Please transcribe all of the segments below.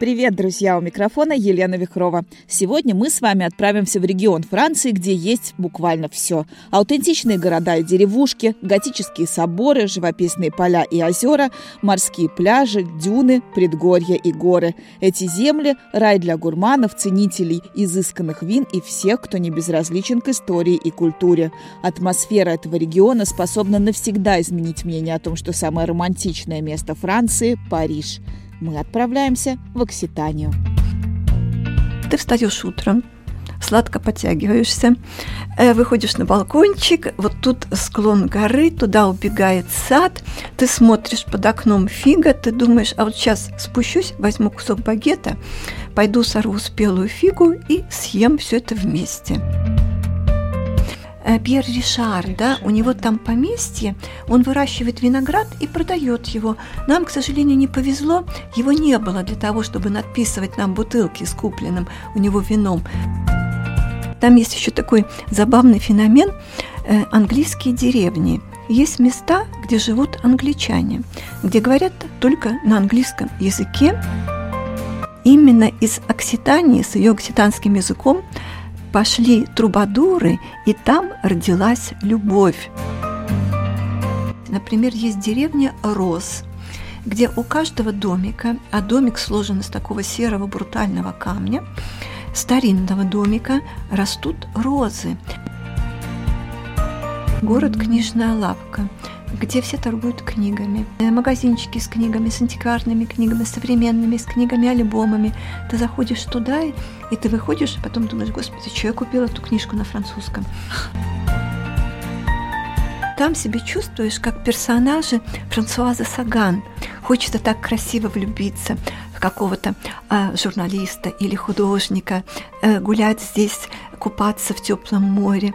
Привет, друзья! У микрофона Елена Вихрова. Сегодня мы с вами отправимся в регион Франции, где есть буквально все. Аутентичные города и деревушки, готические соборы, живописные поля и озера, морские пляжи, дюны, предгорья и горы. Эти земли – рай для гурманов, ценителей изысканных вин и всех, кто не безразличен к истории и культуре. Атмосфера этого региона способна навсегда изменить мнение о том, что самое романтичное место Франции – Париж – мы отправляемся в Окситанию. Ты встаешь утром, сладко подтягиваешься, э, выходишь на балкончик, вот тут склон горы, туда убегает сад, ты смотришь под окном фига, ты думаешь, а вот сейчас спущусь, возьму кусок багета, пойду сорву спелую фигу и съем все это вместе. Э, Пьер Ришар, да, у него там поместье, он выращивает виноград и продает его. Нам, к сожалению, не повезло, его не было для того, чтобы надписывать нам бутылки с купленным у него вином. Там есть еще такой забавный феномен э, английские деревни. Есть места, где живут англичане, где говорят только на английском языке. Именно из Окситании, с ее окситанским языком, пошли трубадуры, и там родилась любовь. Например, есть деревня Рос, где у каждого домика, а домик сложен из такого серого брутального камня, старинного домика растут розы. Город Книжная лавка – где все торгуют книгами. Э, магазинчики с книгами, с антикварными книгами, современными, с книгами, альбомами. Ты заходишь туда, и, и ты выходишь, а потом думаешь, господи, что я купила эту книжку на французском? Там себе чувствуешь, как персонажи Франсуаза Саган. Хочется так красиво влюбиться в какого-то а, журналиста или художника, а, гулять здесь, купаться в теплом море.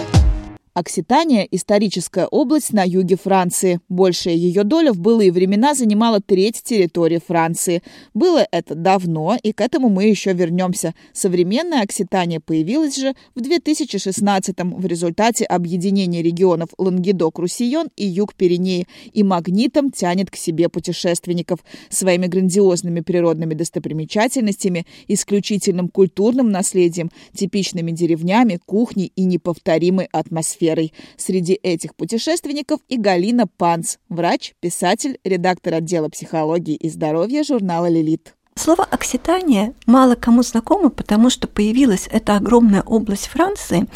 Окситания – историческая область на юге Франции. Большая ее доля в былые времена занимала треть территории Франции. Было это давно, и к этому мы еще вернемся. Современная Окситания появилась же в 2016-м в результате объединения регионов Лангедок-Руссион и Юг-Пиренеи и магнитом тянет к себе путешественников своими грандиозными природными достопримечательностями, исключительным культурным наследием, типичными деревнями, кухней и неповторимой атмосферой атмосферой. Среди этих путешественников и Галина Панц, врач, писатель, редактор отдела психологии и здоровья журнала «Лилит». Слово «Окситания» мало кому знакомо, потому что появилась эта огромная область Франции,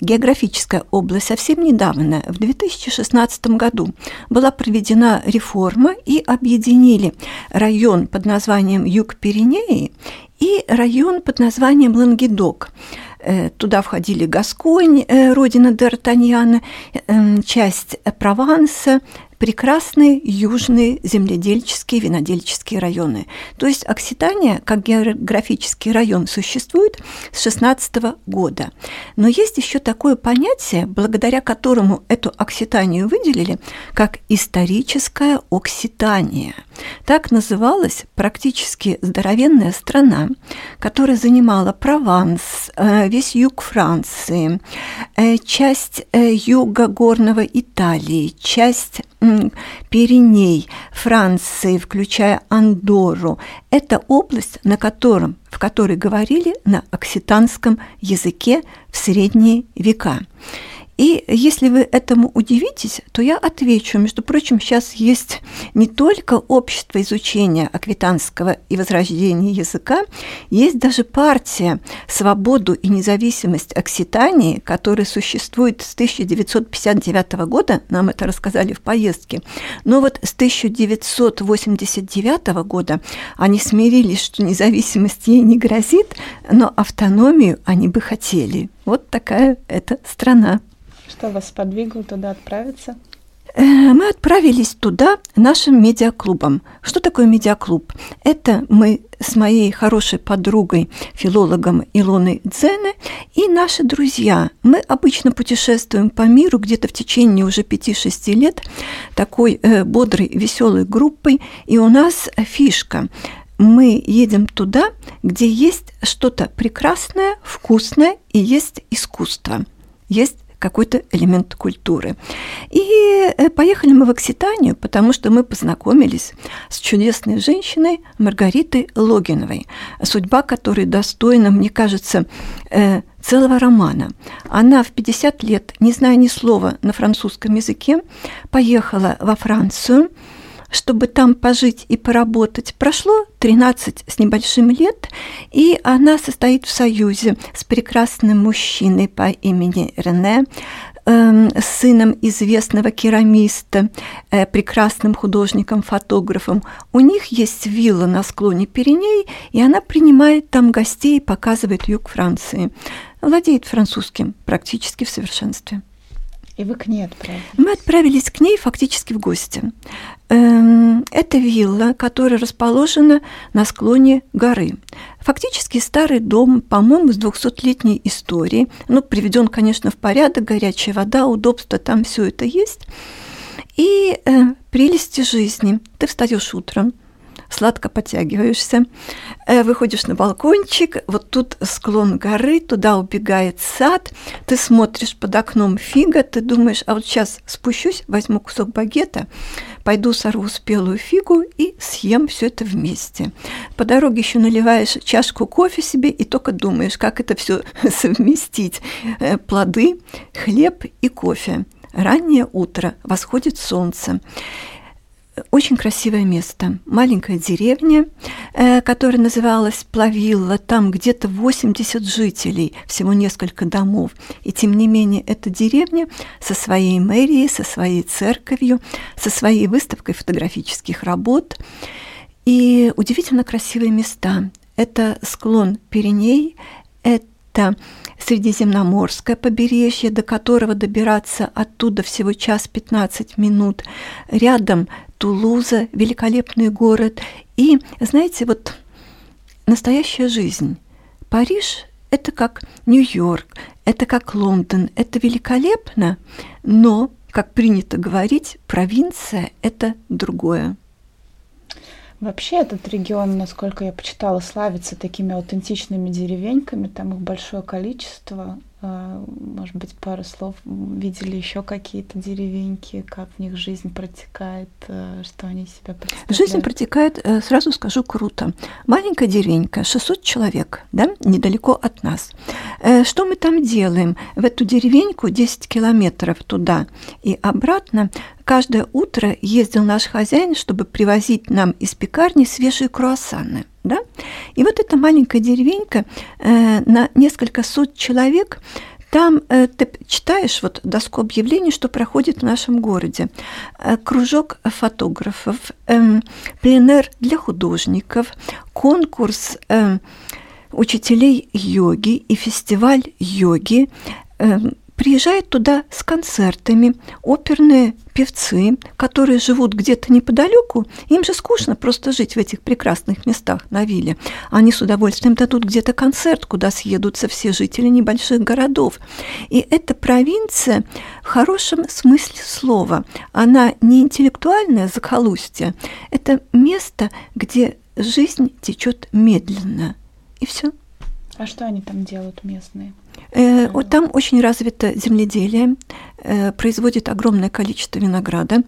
географическая область, совсем недавно, в 2016 году. Была проведена реформа и объединили район под названием Юг-Пиренеи и район под названием Лангедок. Э, туда входили Гасконь, э, родина Д'Артаньяна, эм, часть Прованса, прекрасные южные земледельческие винодельческие районы. То есть Окситания, как географический район, существует с 16 года. Но есть еще такое понятие, благодаря которому эту Окситанию выделили, как историческая Окситания. Так называлась практически здоровенная страна, которая занимала Прованс, э, весь юг Франции, э, часть э, юга горного Италии, часть Пиреней, Франции, включая Андору. Это область, на котором, в которой говорили на окситанском языке в средние века. И если вы этому удивитесь, то я отвечу. Между прочим, сейчас есть не только общество изучения аквитанского и возрождения языка, есть даже партия «Свободу и независимость Окситании», которая существует с 1959 года, нам это рассказали в поездке. Но вот с 1989 года они смирились, что независимость ей не грозит, но автономию они бы хотели. Вот такая эта страна. Что вас подвигло туда отправиться? Э, мы отправились туда нашим медиаклубом. Что такое медиаклуб? Это мы с моей хорошей подругой, филологом Илоной Дзене, и наши друзья. Мы обычно путешествуем по миру где-то в течение уже 5-6 лет такой э, бодрой, веселой группой, и у нас фишка – мы едем туда, где есть что-то прекрасное, вкусное и есть искусство, есть какой-то элемент культуры. И э, поехали мы в Окситанию, потому что мы познакомились с чудесной женщиной Маргаритой Логиновой, судьба которой достойна, мне кажется, э, целого романа. Она в 50 лет, не зная ни слова на французском языке, поехала во Францию, чтобы там пожить и поработать. Прошло 13 с небольшим лет, и она состоит в союзе с прекрасным мужчиной по имени Рене, эм, сыном известного керамиста, э, прекрасным художником-фотографом. У них есть вилла на склоне Пиреней, и она принимает там гостей и показывает юг Франции. Владеет французским практически в совершенстве. И вы к ней отправились? Мы отправились к ней фактически в гости. Эм, это вилла, которая расположена на склоне горы. Фактически старый дом, по-моему, с 200-летней историей. Ну, приведен, конечно, в порядок, горячая вода, удобство, там все это есть. И э, прелести жизни. Ты встаешь утром, сладко подтягиваешься, э, выходишь на балкончик, вот тут склон горы, туда убегает сад, ты смотришь под окном фига, ты думаешь, а вот сейчас спущусь, возьму кусок багета, пойду сорву спелую фигу и съем все это вместе. По дороге еще наливаешь чашку кофе себе и только думаешь, как это все совместить. Э, плоды, хлеб и кофе. Раннее утро, восходит солнце. Очень красивое место. Маленькая деревня, э, которая называлась Плавилла. Там где-то 80 жителей, всего несколько домов. И тем не менее, эта деревня со своей мэрией, со своей церковью, со своей выставкой фотографических работ. И удивительно красивые места. Это склон Пиреней, это Средиземноморское побережье, до которого добираться оттуда всего час 15 минут. Рядом Тулуза, великолепный город. И, знаете, вот настоящая жизнь. Париж – это как Нью-Йорк, это как Лондон, это великолепно, но, как принято говорить, провинция – это другое. Вообще этот регион, насколько я почитала, славится такими аутентичными деревеньками, там их большое количество. А, может быть, пару слов видели еще какие-то деревеньки, как в них жизнь протекает, э, что они себя представляют? Жизнь протекает, э, сразу скажу, круто. Маленькая деревенька, 600 человек, да, недалеко от нас. Э, что мы там делаем? В эту деревеньку 10 километров туда и обратно каждое утро ездил наш хозяин, чтобы привозить нам из пекарни свежие круассаны да? И вот эта маленькая деревенька э, на несколько сот человек, там э, ты читаешь вот доску объявлений, что проходит в нашем городе. Э, кружок фотографов, э, пленэр для художников, конкурс э, учителей йоги и фестиваль йоги, э, приезжают туда с концертами оперные певцы, которые живут где-то неподалеку, им же скучно просто жить в этих прекрасных местах на вилле. Они с удовольствием дадут где-то концерт, куда съедутся все жители небольших городов. И эта провинция в хорошем смысле слова. Она не интеллектуальное захолустье, это место, где жизнь течет медленно. И все. А что они там делают местные? Э, там очень развито земледелие, э, производит огромное количество винограда.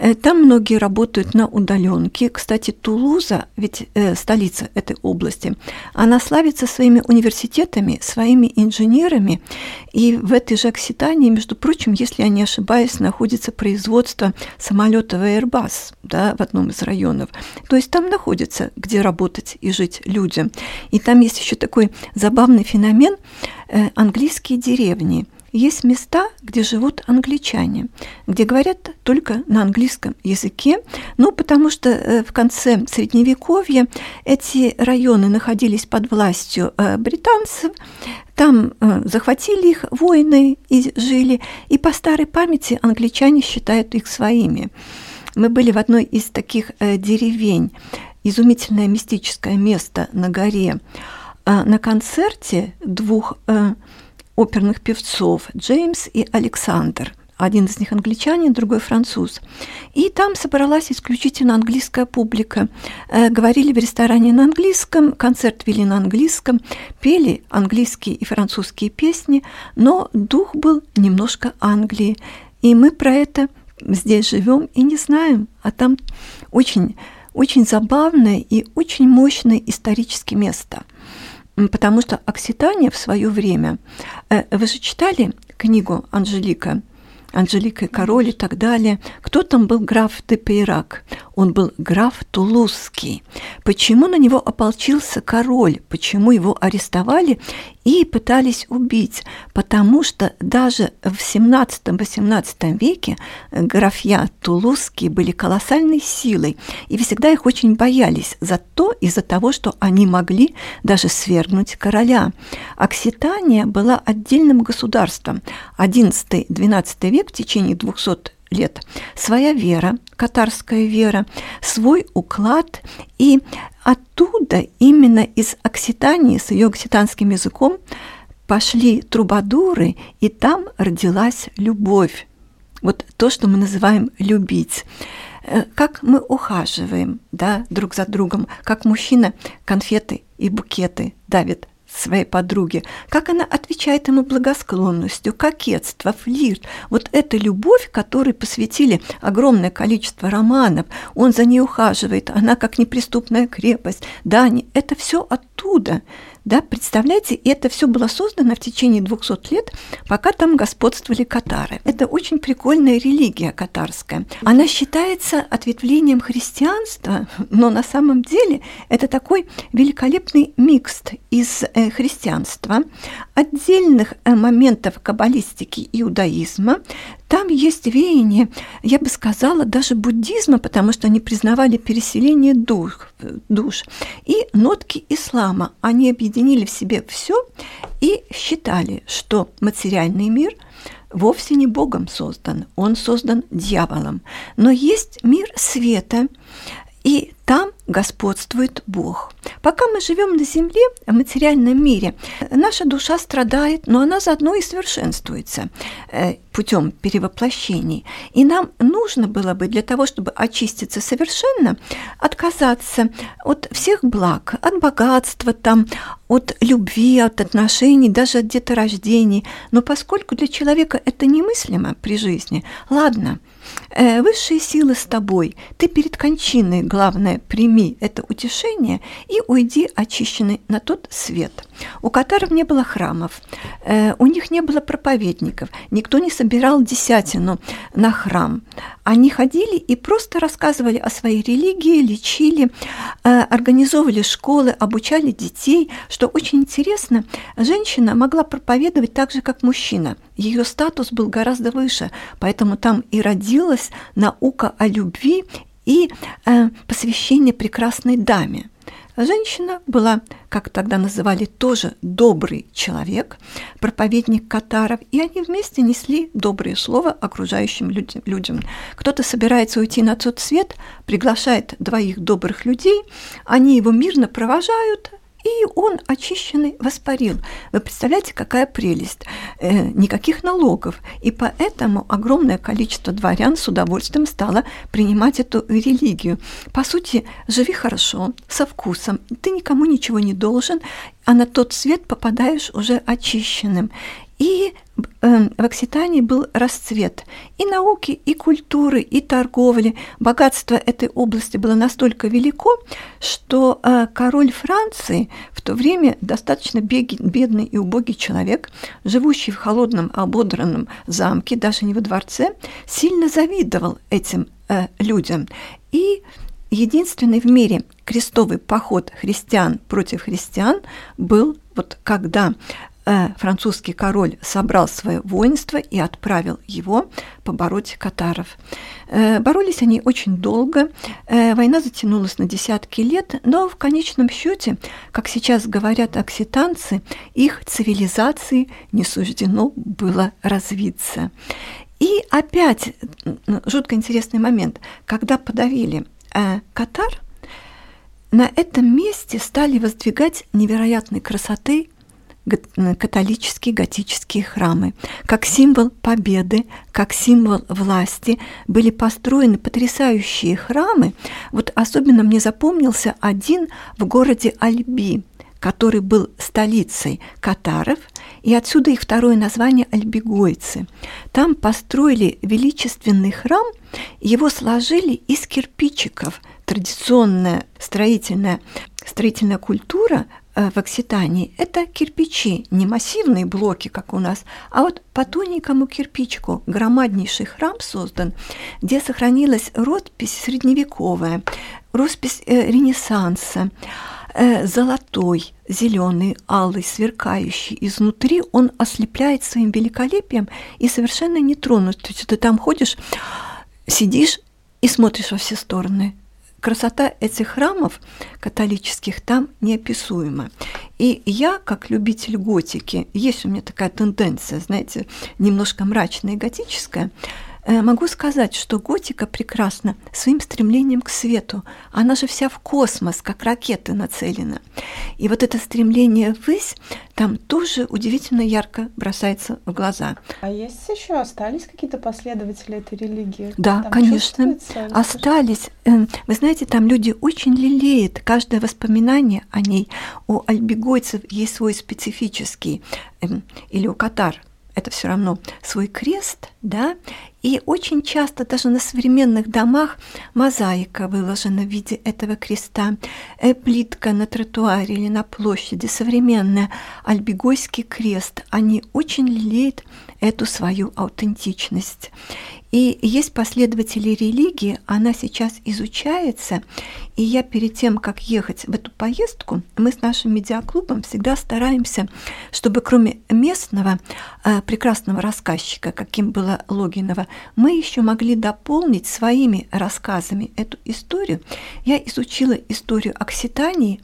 Э, там многие работают на удаленке. Кстати, Тулуза, ведь столица этой области, она славится своими университетами, своими инженерами. И в этой же Окситании, между прочим, если я не ошибаюсь, находится производство самолетов Airbus да, в одном из районов. То есть там находится, где работать и жить людям. И там есть еще такой забавный феномен – Э, английские деревни. Есть места, где живут англичане, где говорят только на английском языке, ну, потому что э, в конце Средневековья эти районы находились под властью э, британцев, там захватили их воины и жили, и по старой памяти англичане считают их своими. Мы были в одной из таких деревень, изумительное мистическое место на горе, а на концерте двух э, оперных певцов Джеймс и Александр. один из них англичанин, другой француз. И там собралась исключительно английская публика. Э, говорили в ресторане на английском, концерт вели на английском, пели английские и французские песни, но дух был немножко Англии. И мы про это здесь живем и не знаем, а там очень, очень забавное и очень мощное историческое место. Потому что Окситания в свое время... Э, вы же читали книгу Анжелика Анжелика король и так далее. Кто там был граф де? Он был граф Тулузский. Почему на него ополчился король? Почему его арестовали и пытались убить? Потому что даже в 17-18 веке графья Тулузские были колоссальной силой, и всегда их очень боялись за то, из-за того, что они могли даже свергнуть короля. Окситания была отдельным государством. 11-12 век в течение 200 лет. Своя вера, катарская вера, свой уклад, и оттуда именно из Окситании с ее окситанским языком пошли трубадуры, и там родилась любовь. Вот то, что мы называем любить э, как мы ухаживаем да, друг за другом, как мужчина конфеты и букеты давит своей подруге, как она отвечает ему благосклонностью, кокетство, флирт. Вот эта любовь, которой посвятили огромное количество романов, он за ней ухаживает, она как неприступная крепость. Да, это все оттуда. Да, представляете, это все было создано в течение 200 лет, пока там господствовали катары. Это очень прикольная религия катарская. Она считается ответвлением христианства, но на самом деле это такой великолепный микс из э, христианства, отдельных э, моментов каббалистики иудаизма, там есть веяние, я бы сказала, даже буддизма, потому что они признавали переселение дух, душ, и нотки ислама. Они объединили в себе все и считали, что материальный мир вовсе не Богом создан, он создан дьяволом. Но есть мир света, и там господствует Бог. Пока мы живем на земле, в материальном мире, наша душа страдает, но она заодно и совершенствуется э, путем перевоплощений. И нам нужно было бы для того, чтобы очиститься совершенно, отказаться от всех благ, от богатства, там, от любви, от отношений, даже от деторождений. Но поскольку для человека это немыслимо при жизни, ладно – высшие силы с тобой. Ты перед кончиной, главное, прими это утешение и уйди очищенный на тот свет. У катаров не было храмов, э, у них не было проповедников, никто не собирал десятину на храм. Они ходили и просто рассказывали о своей религии, лечили, э, организовывали школы, обучали детей. Что очень интересно, женщина могла проповедовать так же, как мужчина. Ее статус был гораздо выше, поэтому там и родилась наука о любви и э, посвящение прекрасной даме. Женщина была, как тогда называли, тоже добрый человек, проповедник катаров, и они вместе несли доброе слово окружающим людям. Кто-то собирается уйти на тот свет, приглашает двоих добрых людей, они его мирно провожают, и он очищенный воспарил. Вы представляете, какая прелесть? Э, никаких налогов. И поэтому огромное количество дворян с удовольствием стало принимать эту религию. По сути, живи хорошо, со вкусом. Ты никому ничего не должен, а на тот свет попадаешь уже очищенным. И э, в Окситании был расцвет и науки, и культуры, и торговли. Богатство этой области было настолько велико, что э, король Франции в то время достаточно бедный и убогий человек, живущий в холодном ободранном замке, даже не во дворце, сильно завидовал этим э, людям. И единственный в мире крестовый поход христиан против христиан был вот когда французский король собрал свое воинство и отправил его побороть катаров. Э, боролись они очень долго, э, война затянулась на десятки лет, но в конечном счете, как сейчас говорят окситанцы, их цивилизации не суждено было развиться. И опять жутко интересный момент, когда подавили Катар, на этом месте стали воздвигать невероятной красоты католические готические храмы. Как символ победы, как символ власти были построены потрясающие храмы. Вот особенно мне запомнился один в городе Альби, который был столицей катаров, и отсюда их второе название – альбигойцы. Там построили величественный храм, его сложили из кирпичиков. Традиционная строительная, строительная культура Э, в Окситании – это кирпичи, не массивные блоки, как у нас, а вот по тоненькому кирпичику громаднейший храм создан, где сохранилась роспись средневековая, роспись э, Ренессанса, э, золотой, зеленый, алый, сверкающий. Изнутри он ослепляет своим великолепием и совершенно не тронут. То есть ты там ходишь, сидишь и смотришь во все стороны красота этих храмов католических там неописуема. И я, как любитель готики, есть у меня такая тенденция, знаете, немножко мрачная и готическая, могу сказать, что готика прекрасна своим стремлением к свету. Она же вся в космос, как ракеты нацелена. И вот это стремление ввысь там тоже удивительно ярко бросается в глаза. А есть еще остались какие-то последователи этой религии? Да, там конечно, остались. Эм, вы знаете, там люди очень лелеют каждое воспоминание о ней. У альбигойцев есть свой специфический, эм, или у катар это все равно свой крест, да, и очень часто даже на современных домах мозаика выложена в виде этого креста, э, плитка на тротуаре или на площади, современная, альбигойский крест, они очень лелеют эту свою аутентичность. И есть последователи религии, она сейчас изучается, и я перед тем, как ехать в эту поездку, мы с нашим медиаклубом всегда стараемся, чтобы кроме местного э, прекрасного рассказчика, каким была Логинова, мы еще могли дополнить своими рассказами эту историю. Я изучила историю Окситании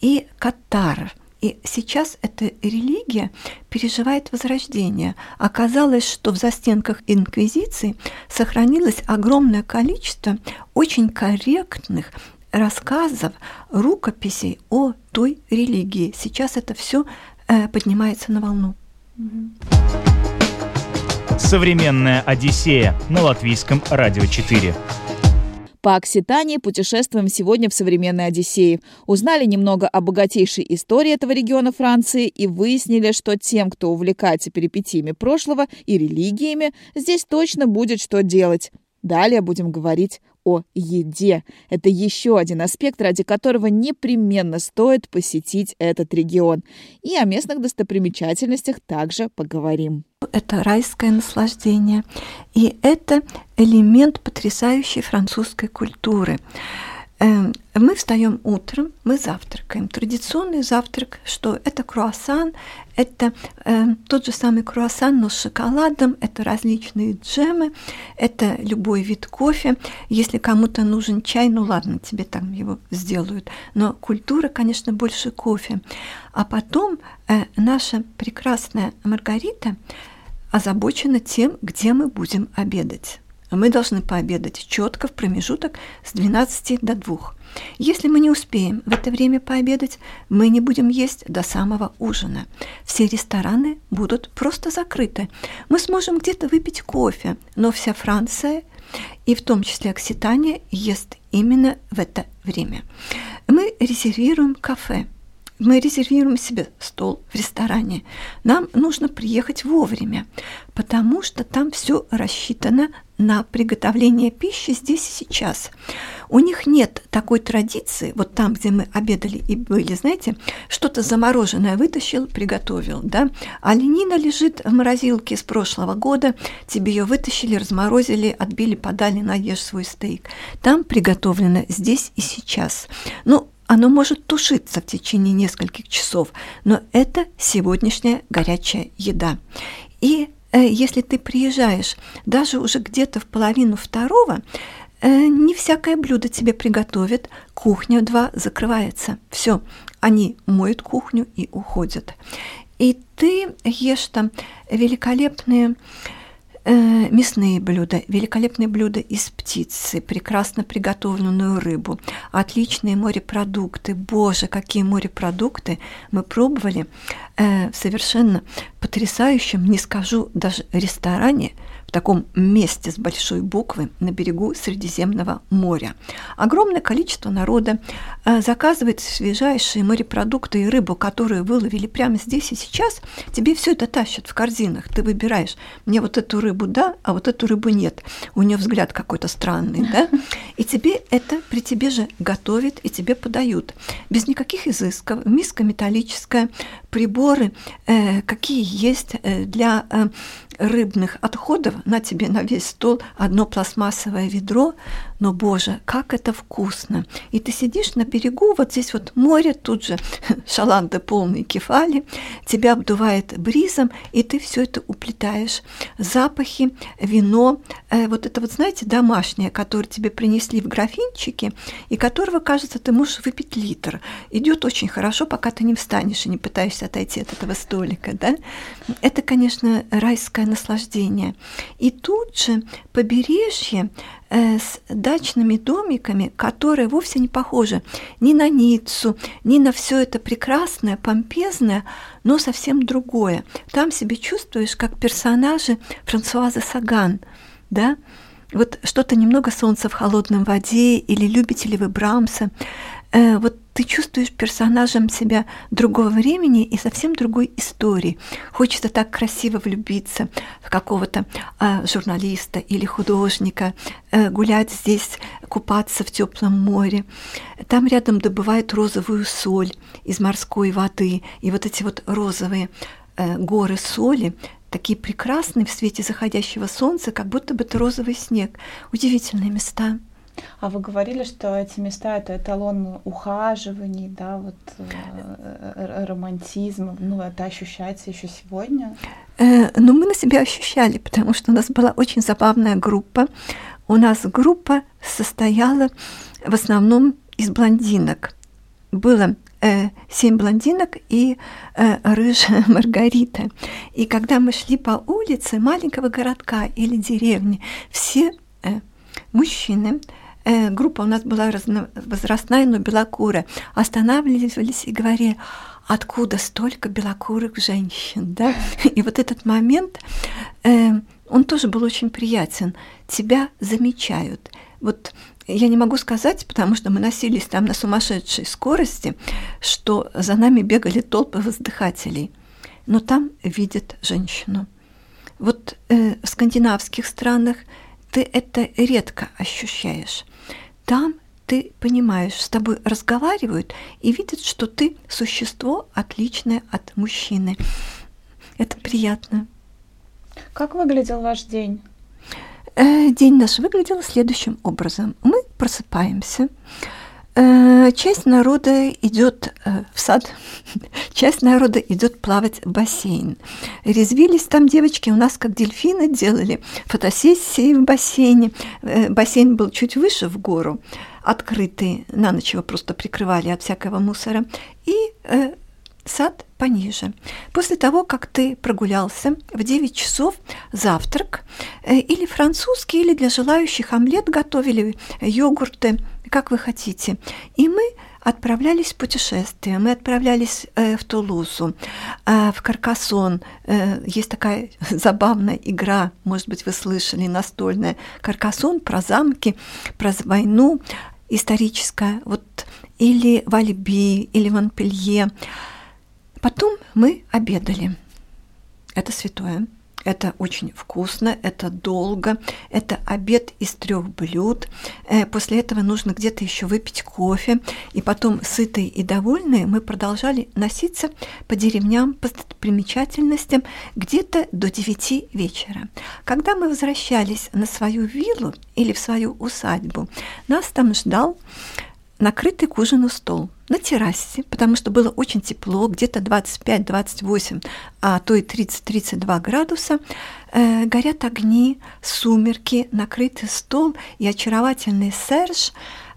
и Катаров – и сейчас эта религия переживает возрождение. Оказалось, что в застенках инквизиции сохранилось огромное количество очень корректных рассказов, рукописей о той религии. Сейчас это все э, поднимается на волну. Современная Одиссея на латвийском радио 4. По Окситании путешествуем сегодня в современной Одиссее. Узнали немного о богатейшей истории этого региона Франции и выяснили, что тем, кто увлекается перипетиями прошлого и религиями, здесь точно будет что делать. Далее будем говорить о еде. Это еще один аспект, ради которого непременно стоит посетить этот регион. И о местных достопримечательностях также поговорим это райское наслаждение. И это элемент потрясающей французской культуры. Эм, мы встаем утром, мы завтракаем. Традиционный завтрак, что это круассан, это э, тот же самый круассан, но с шоколадом, это различные джемы, это любой вид кофе. Если кому-то нужен чай, ну ладно, тебе там его сделают. Но культура, конечно, больше кофе. А потом э, наша прекрасная Маргарита озабочена тем, где мы будем обедать. Мы должны пообедать четко в промежуток с 12 до 2. Если мы не успеем в это время пообедать, мы не будем есть до самого ужина. Все рестораны будут просто закрыты. Мы сможем где-то выпить кофе, но вся Франция и в том числе Окситания ест именно в это время. Мы резервируем кафе – мы резервируем себе стол в ресторане. Нам нужно приехать вовремя, потому что там все рассчитано на приготовление пищи здесь и сейчас. У них нет такой традиции, вот там, где мы обедали и были, знаете, что-то замороженное вытащил, приготовил, да, а ленина лежит в морозилке с прошлого года, тебе ее вытащили, разморозили, отбили, подали, наешь свой стейк. Там приготовлено здесь и сейчас. Ну, оно может тушиться в течение нескольких часов, но это сегодняшняя горячая еда. И э, если ты приезжаешь даже уже где-то в половину второго, э, не всякое блюдо тебе приготовят, кухня два закрывается. Все, они моют кухню и уходят. И ты ешь там великолепные мясные блюда, великолепные блюда из птицы, прекрасно приготовленную рыбу, отличные морепродукты. Боже, какие морепродукты мы пробовали э, в совершенно потрясающем, не скажу даже ресторане, таком месте с большой буквы на берегу Средиземного моря. Огромное количество народа э, заказывает свежайшие морепродукты и рыбу, которую выловили прямо здесь и сейчас. Тебе все это тащат в корзинах. Ты выбираешь, мне вот эту рыбу да, а вот эту рыбу нет. У нее взгляд какой-то странный, да? И тебе это при тебе же готовят и тебе подают. Без никаких изысков. Миска металлическая, приборы, э, какие есть э, для э, рыбных отходов на тебе на весь стол одно пластмассовое ведро, но, боже, как это вкусно. И ты сидишь на берегу, вот здесь вот море, тут же шаланды полные кефали, тебя обдувает бризом, и ты все это уплетаешь. Запахи, вино, э, вот это вот, знаете, домашнее, которое тебе принесли в графинчике, и которого, кажется, ты можешь выпить литр. Идет очень хорошо, пока ты не встанешь и не пытаешься отойти от этого столика, да? Это, конечно, райское наслаждение. И тут же побережье с дачными домиками, которые вовсе не похожи ни на Ниццу, ни на все это прекрасное, помпезное, но совсем другое. Там себя чувствуешь как персонажи Франсуаза Саган, да, вот что-то немного солнца в холодном воде или любите ли вы Брамса, э, вот ты чувствуешь персонажем себя другого времени и совсем другой истории. Хочется так красиво влюбиться в какого-то э, журналиста или художника, э, гулять здесь, купаться в теплом море. Там рядом добывают розовую соль из морской воды, и вот эти вот розовые э, горы соли такие прекрасные в свете заходящего солнца, как будто бы это розовый снег. Удивительные места. А вы говорили, что эти места это эталон ухаживаний, да, вот э, романтизма. Ну, это ощущается еще сегодня? Э, ну, мы на себя ощущали, потому что у нас была очень забавная группа. У нас группа состояла в основном из блондинок. Было э, семь блондинок и э, рыжая Маргарита. И когда мы шли по улице маленького городка или деревни, все э, мужчины э, группа у нас была возрастная, но белокурая, останавливались и говорили, откуда столько белокурых женщин, да? И вот этот момент, э, он тоже был очень приятен. Тебя замечают. Вот я не могу сказать, потому что мы носились там на сумасшедшей скорости, что за нами бегали толпы воздыхателей. Но там видят женщину. Вот э, в скандинавских странах ты это редко ощущаешь. Там ты понимаешь, с тобой разговаривают и видят, что ты существо отличное от мужчины. Это приятно. Как выглядел ваш день? Э, день наш выглядел следующим образом. Мы просыпаемся, часть народа идет э, в сад, часть народа идет плавать в бассейн. Резвились там девочки, у нас как дельфины делали фотосессии в бассейне. Э, бассейн был чуть выше в гору, открытый, на ночь его просто прикрывали от всякого мусора. И сад пониже. После того, как ты прогулялся, в 9 часов завтрак или французский, или для желающих омлет готовили, йогурты – как вы хотите. И мы отправлялись в путешествие. Мы отправлялись э, в Тулузу, э, в Каркасон. Э, есть такая забавная игра, может быть, вы слышали, настольная. Каркасон про замки, про войну историческая. Вот или в Альби, или в Анпелье. Потом мы обедали. Это святое. Это очень вкусно, это долго, это обед из трех блюд. Э, после этого нужно где-то еще выпить кофе. И потом, сытые и довольные, мы продолжали носиться по деревням, по примечательностям где-то до 9 вечера. Когда мы возвращались на свою виллу или в свою усадьбу, нас там ждал накрытый к ужину стол на террасе, потому что было очень тепло, где-то 25-28, а то и 30-32 градуса. Э, горят огни, сумерки, накрытый стол, и очаровательный Серж,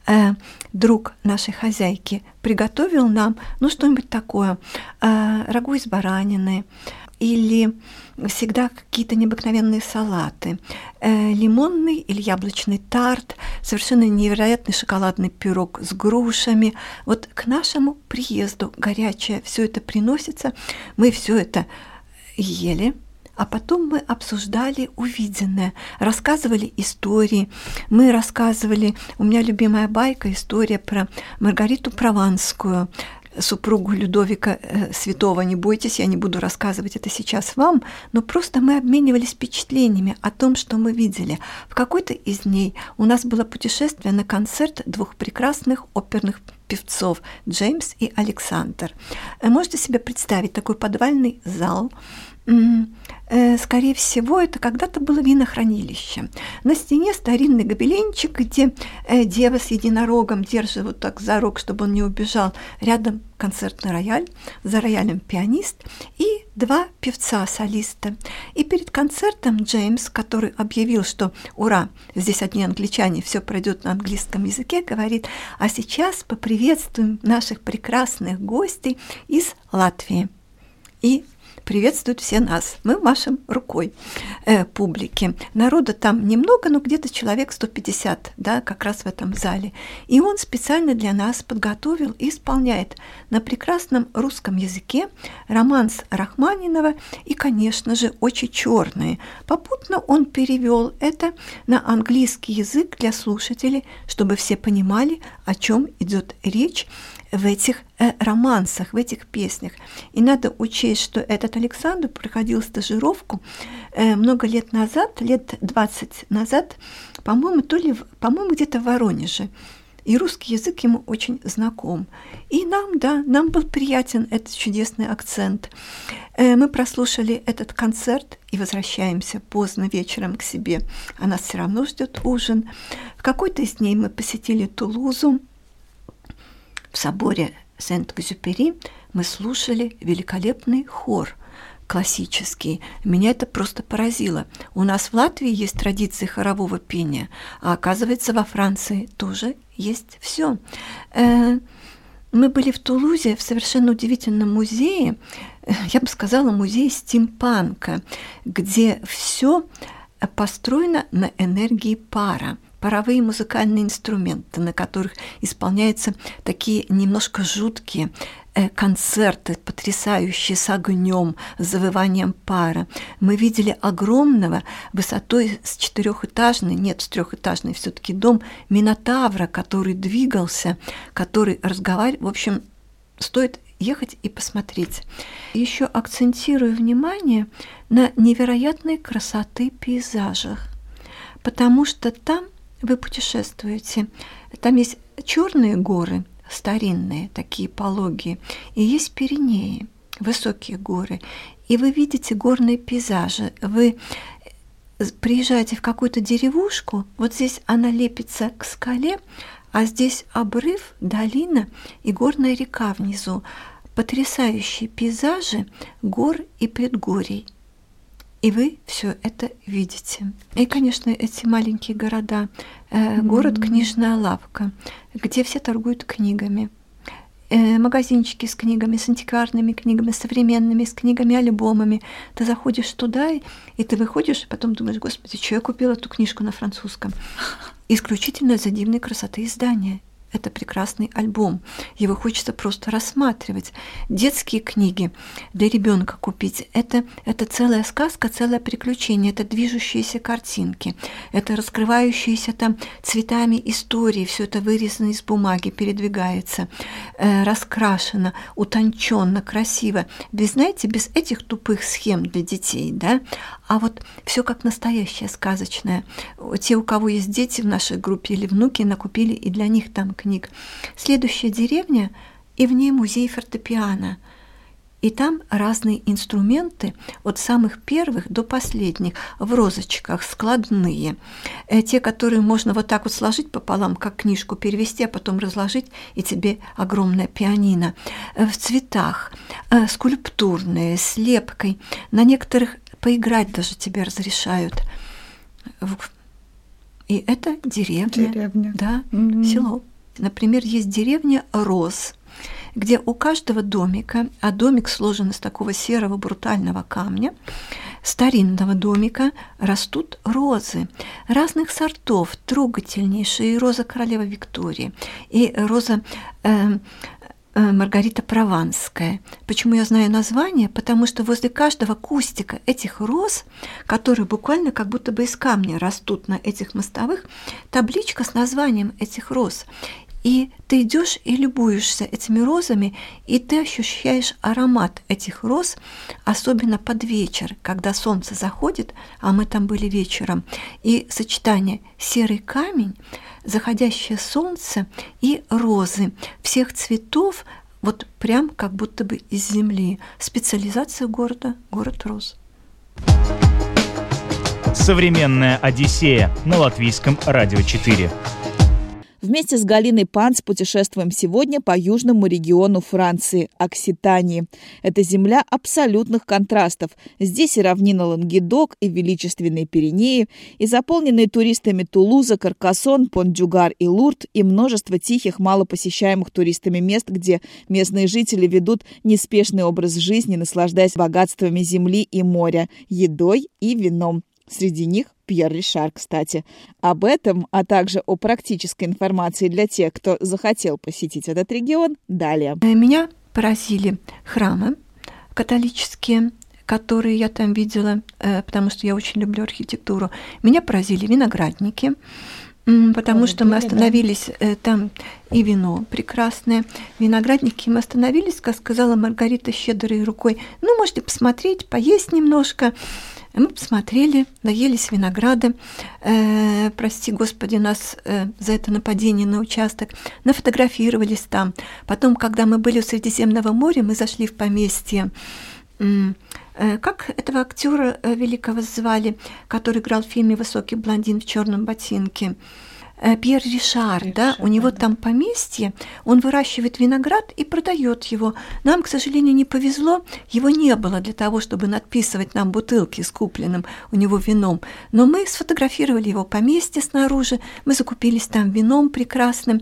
э, друг нашей хозяйки, приготовил нам, ну, что-нибудь такое, э, рагу из баранины, или всегда какие-то необыкновенные салаты. Э, лимонный или яблочный тарт, совершенно невероятный шоколадный пирог с грушами. Вот к нашему приезду горячее все это приносится. Мы все это ели, а потом мы обсуждали увиденное, рассказывали истории. Мы рассказывали, у меня любимая байка, история про Маргариту Прованскую, супругу Людовика э, Святого. Не бойтесь, я не буду рассказывать это сейчас вам, но просто мы обменивались впечатлениями о том, что мы видели. В какой-то из дней у нас было путешествие на концерт двух прекрасных оперных певцов Джеймс и Александр. Э, можете себе представить такой подвальный зал, скорее всего, это когда-то было винохранилище. На стене старинный гобеленчик, где э, дева с единорогом держит вот так за рог, чтобы он не убежал. Рядом концертный рояль, за роялем пианист и два певца-солиста. И перед концертом Джеймс, который объявил, что ура, здесь одни англичане, все пройдет на английском языке, говорит, а сейчас поприветствуем наших прекрасных гостей из Латвии. И приветствуют все нас. Мы машем рукой э, публике. Народа там немного, но где-то человек 150, да, как раз в этом зале. И он специально для нас подготовил и исполняет на прекрасном русском языке романс Рахманинова и, конечно же, очень черные. Попутно он перевел это на английский язык для слушателей, чтобы все понимали, о чем идет речь в этих э, романсах, в этих песнях. И надо учесть, что этот Александр проходил стажировку э, много лет назад, лет 20 назад, по-моему, то ли, по-моему, где-то в Воронеже. И русский язык ему очень знаком. И нам, да, нам был приятен этот чудесный акцент. Э, мы прослушали этот концерт и возвращаемся поздно вечером к себе. А нас все равно ждет ужин. В какой-то из дней мы посетили Тулузу, в соборе Сент-Экзюпери мы слушали великолепный хор классический. Меня это просто поразило. У нас в Латвии есть традиции хорового пения, а оказывается во Франции тоже есть все. Э, мы были в Тулузе в совершенно удивительном музее, я бы сказала, музей стимпанка, где все построено на энергии пара паровые музыкальные инструменты, на которых исполняются такие немножко жуткие э, концерты, потрясающие с огнем, с завыванием пара. Мы видели огромного, высотой с четырехэтажный, нет, с трехэтажный все-таки дом Минотавра, который двигался, который разговаривал. В общем, стоит ехать и посмотреть. Еще акцентирую внимание на невероятной красоты пейзажах, потому что там вы путешествуете. Там есть черные горы, старинные, такие пологие, и есть Пиренеи, высокие горы. И вы видите горные пейзажи. Вы приезжаете в какую-то деревушку, вот здесь она лепится к скале, а здесь обрыв, долина и горная река внизу. Потрясающие пейзажи гор и предгорий – и вы все это видите. И, конечно, эти маленькие города, э, город книжная лавка, где все торгуют книгами, э, магазинчики с книгами, с антикварными книгами, современными, с книгами, альбомами. Ты заходишь туда, и ты выходишь, и потом думаешь, господи, что я купила эту книжку на французском? Исключительно за дивной красоты издания. Это прекрасный альбом. Его хочется просто рассматривать. Детские книги для ребенка купить это, это целая сказка, целое приключение. Это движущиеся картинки. Это раскрывающиеся там цветами истории. Все это вырезано из бумаги, передвигается, э, раскрашено, утонченно, красиво. Без, знаете, без этих тупых схем для детей, да, а вот все как настоящее, сказочное. Те, у кого есть дети в нашей группе или внуки, накупили и для них там книг. Следующая деревня, и в ней музей фортепиано. И там разные инструменты, от самых первых до последних, в розочках, складные. Э, те, которые можно вот так вот сложить пополам, как книжку, перевести, а потом разложить, и тебе огромное пианино. Э, в цветах, э, скульптурные, с лепкой. На некоторых поиграть даже тебе разрешают. И это деревня. Деревня. Да, mm-hmm. село. Например, есть деревня Роз, где у каждого домика, а домик сложен из такого серого брутального камня, старинного домика растут розы разных сортов, трогательнейшие роза королевы Виктории и роза э, э, Маргарита Прованская. Почему я знаю название? Потому что возле каждого кустика этих роз, которые буквально как будто бы из камня растут на этих мостовых, табличка с названием этих роз. И ты идешь и любуешься этими розами, и ты ощущаешь аромат этих роз, особенно под вечер, когда солнце заходит, а мы там были вечером, и сочетание серый камень, заходящее солнце и розы всех цветов, вот прям как будто бы из земли. Специализация города – город роз. Современная Одиссея на латвийском радио 4. Вместе с Галиной Панц путешествуем сегодня по южному региону Франции – Окситании. Это земля абсолютных контрастов. Здесь и равнина Лангедок, и величественные Пиренеи, и заполненные туристами Тулуза, Каркасон, Пондюгар и Лурд, и множество тихих, малопосещаемых туристами мест, где местные жители ведут неспешный образ жизни, наслаждаясь богатствами земли и моря, едой и вином. Среди них Пьер Ришар, кстати. Об этом, а также о практической информации для тех, кто захотел посетить этот регион, далее. Э, меня поразили храмы католические, которые я там видела, э, потому что я очень люблю архитектуру. Меня поразили виноградники, потому Ой, что мы остановились да. Э, там и вино прекрасное. Виноградники мы остановились, как сказала Маргарита щедрой рукой. Ну, можете посмотреть, поесть немножко. Мы посмотрели, наелись винограда, э, прости господи нас э, за это нападение на участок, нафотографировались там. Потом, когда мы были у Средиземного моря, мы зашли в поместье. Э, как этого актера э, великого звали, который играл в фильме «Высокий блондин в черном ботинке»? Пьер Ришар, Пьер да, Ришар, у него да. там поместье, он выращивает виноград и продает его. Нам, к сожалению, не повезло, его не было для того, чтобы надписывать нам бутылки с купленным у него вином. Но мы сфотографировали его поместье снаружи, мы закупились там вином прекрасным.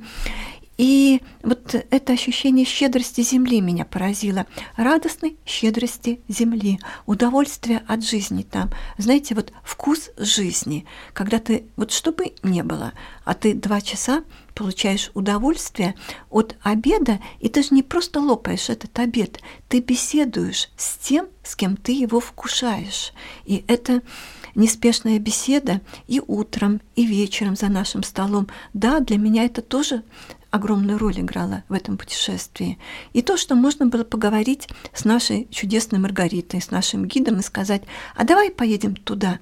И вот это ощущение щедрости земли меня поразило. Радостной щедрости земли, удовольствие от жизни там. Знаете, вот вкус жизни, когда ты, вот что бы ни было, а ты два часа получаешь удовольствие от обеда, и ты же не просто лопаешь этот обед, ты беседуешь с тем, с кем ты его вкушаешь. И это неспешная беседа и утром, и вечером за нашим столом. Да, для меня это тоже огромную роль играла в этом путешествии. И то, что можно было поговорить с нашей чудесной Маргаритой, с нашим гидом и сказать, а давай поедем туда.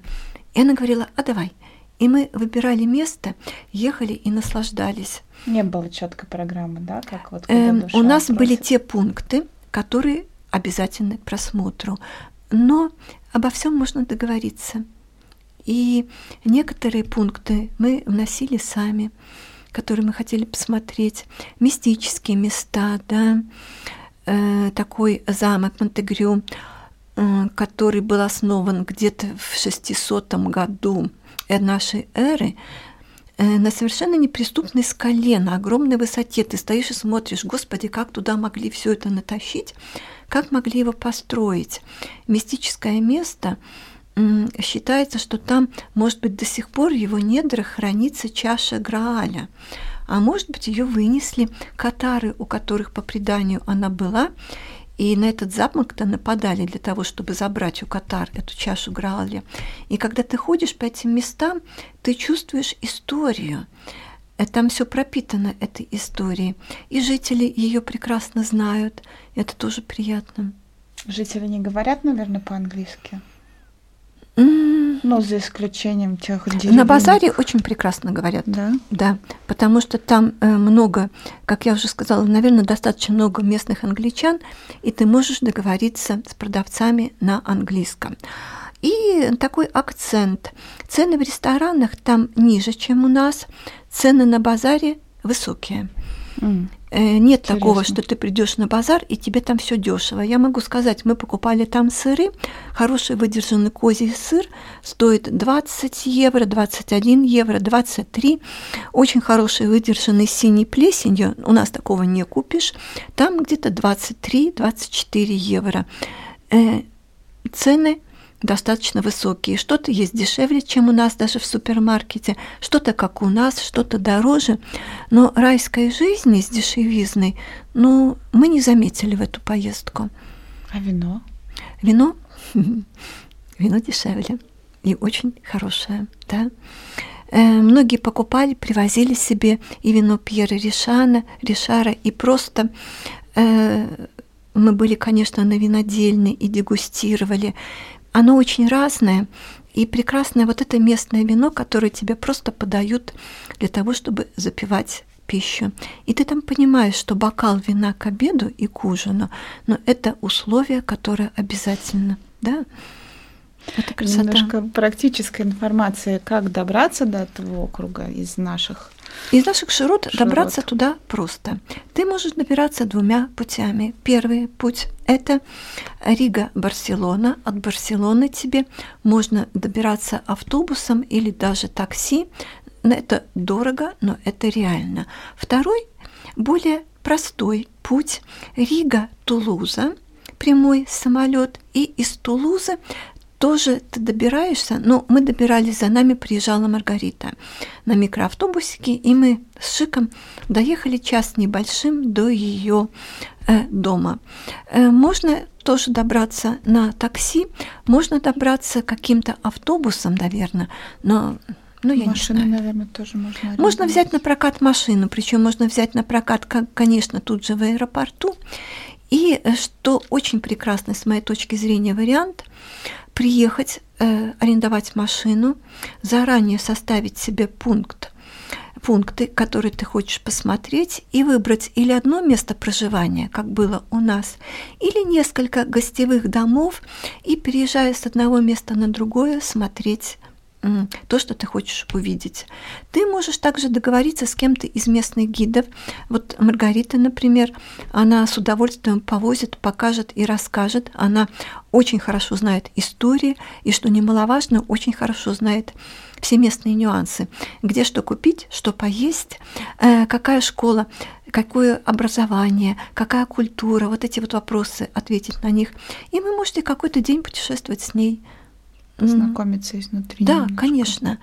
И она говорила, а давай. И мы выбирали место, ехали и наслаждались. Не было четкой программы, да, как вот эм, У нас просит. были те пункты, которые обязательны к просмотру, но обо всем можно договориться. И некоторые пункты мы вносили сами которые мы хотели посмотреть, мистические места, да, э, такой замок Монтегрю, э, который был основан где-то в 600 году нашей эры, э, на совершенно неприступной скале, на огромной высоте. Ты стоишь и смотришь, господи, как туда могли все это натащить, как могли его построить. Мистическое место – считается, что там, может быть, до сих пор в его недрах хранится чаша Грааля. А может быть, ее вынесли катары, у которых по преданию она была, и на этот замок-то нападали для того, чтобы забрать у катар эту чашу Грааля. И когда ты ходишь по этим местам, ты чувствуешь историю. Э, там все пропитано этой историей. И жители ее прекрасно знают. Это тоже приятно. Жители не говорят, наверное, по-английски? Ну, за исключением тех деревень. На базаре очень прекрасно говорят. Да? Да, потому что там э, много, как я уже сказала, наверное, достаточно много местных англичан, и ты можешь договориться с продавцами на английском. И такой акцент. Цены в ресторанах там ниже, чем у нас, цены на базаре высокие. Mm. Нет Интересно. такого, что ты придешь на базар и тебе там все дешево. Я могу сказать, мы покупали там сыры, хороший выдержанный козий сыр стоит 20 евро, 21 евро, 23. Очень хороший выдержанный синий плесенью, у нас такого не купишь, там где-то 23-24 евро. Э, цены достаточно высокие. Что-то есть дешевле, чем у нас даже в супермаркете, что-то как у нас, что-то дороже. Но райской жизни с дешевизной, ну, мы не заметили в эту поездку. А вино? Вино? Вино дешевле и очень хорошее, да. Э, многие покупали, привозили себе и вино Пьера Ришана, Ришара, и просто э, мы были, конечно, на винодельной и дегустировали оно очень разное, и прекрасное вот это местное вино, которое тебе просто подают для того, чтобы запивать пищу. И ты там понимаешь, что бокал вина к обеду и к ужину, но это условие, которое обязательно, да? Это красота. Немножко практической информации, как добраться до этого округа из наших из наших широт, широт добраться туда просто. Ты можешь добираться двумя путями. Первый путь – это Рига-Барселона. От Барселоны тебе можно добираться автобусом или даже такси. Это дорого, но это реально. Второй – более простой путь Рига-Тулуза прямой самолет, и из Тулузы тоже ты добираешься, но мы добирались, за нами приезжала Маргарита на микроавтобусике, и мы с Шиком доехали час небольшим до ее э, дома. Э, можно тоже добраться на такси, можно добраться каким-то автобусом, наверное, но ну, я Машину, не знаю. наверное, тоже можно арендовать. Можно взять на прокат машину, причем можно взять на прокат, конечно, тут же в аэропорту. И э, что очень прекрасный с моей точки зрения вариант, приехать, э, арендовать машину, заранее составить себе пункт, пункты, которые ты хочешь посмотреть, и выбрать или одно место проживания, как было у нас, или несколько гостевых домов, и переезжая с одного места на другое, смотреть то, что ты хочешь увидеть. Ты можешь также договориться с кем-то из местных гидов. Вот Маргарита, например, она с удовольствием повозит, покажет и расскажет. Она очень хорошо знает истории и, что немаловажно, очень хорошо знает все местные нюансы, где что купить, что поесть, э, какая школа, какое образование, какая культура, вот эти вот вопросы, ответить на них. И вы можете какой-то день путешествовать с ней знакомиться изнутри. Да, немножко. конечно.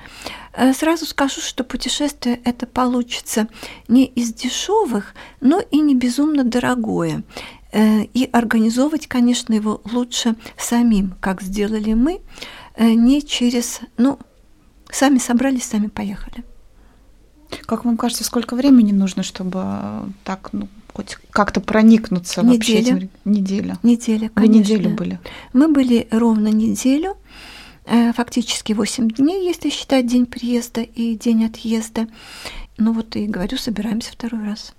Э, сразу скажу, что путешествие это получится не из дешевых, но и не безумно дорогое. Э, и организовывать, конечно, его лучше самим, как сделали мы, э, не через, ну, сами собрались, сами поехали. Как вам кажется, сколько времени нужно, чтобы так, ну, хоть как-то проникнуться Неделя. вообще этим? Неделя. Неделя, конечно. Вы неделю были? Мы были ровно неделю. Э, фактически 8 дней, если считать день приезда и день отъезда. Ну вот и говорю, собираемся второй раз.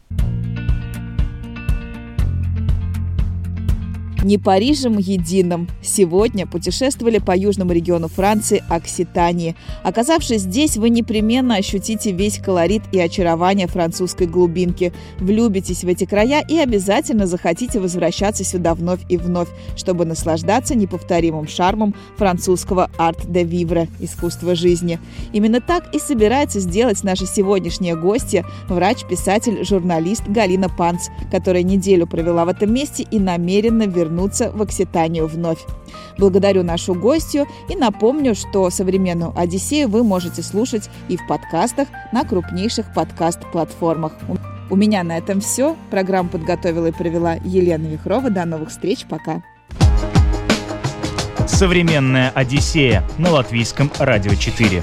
Не Парижем единым. Сегодня путешествовали по южному региону Франции Окситании. Оказавшись здесь, вы непременно ощутите весь колорит и очарование французской глубинки. Влюбитесь в эти края и обязательно захотите возвращаться сюда вновь и вновь, чтобы наслаждаться неповторимым шармом французского арт-де-вивре – искусства жизни. Именно так и собирается сделать наша сегодняшняя гостья, врач-писатель, журналист Галина Панц, которая неделю провела в этом месте и намеренно вернулась вернуться в Окситанию вновь. Благодарю нашу гостью и напомню, что современную Одиссею вы можете слушать и в подкастах на крупнейших подкаст-платформах. У меня на этом все. Программу подготовила и провела Елена Вихрова. До новых встреч. Пока. Современная Одиссея на латвийском радио 4.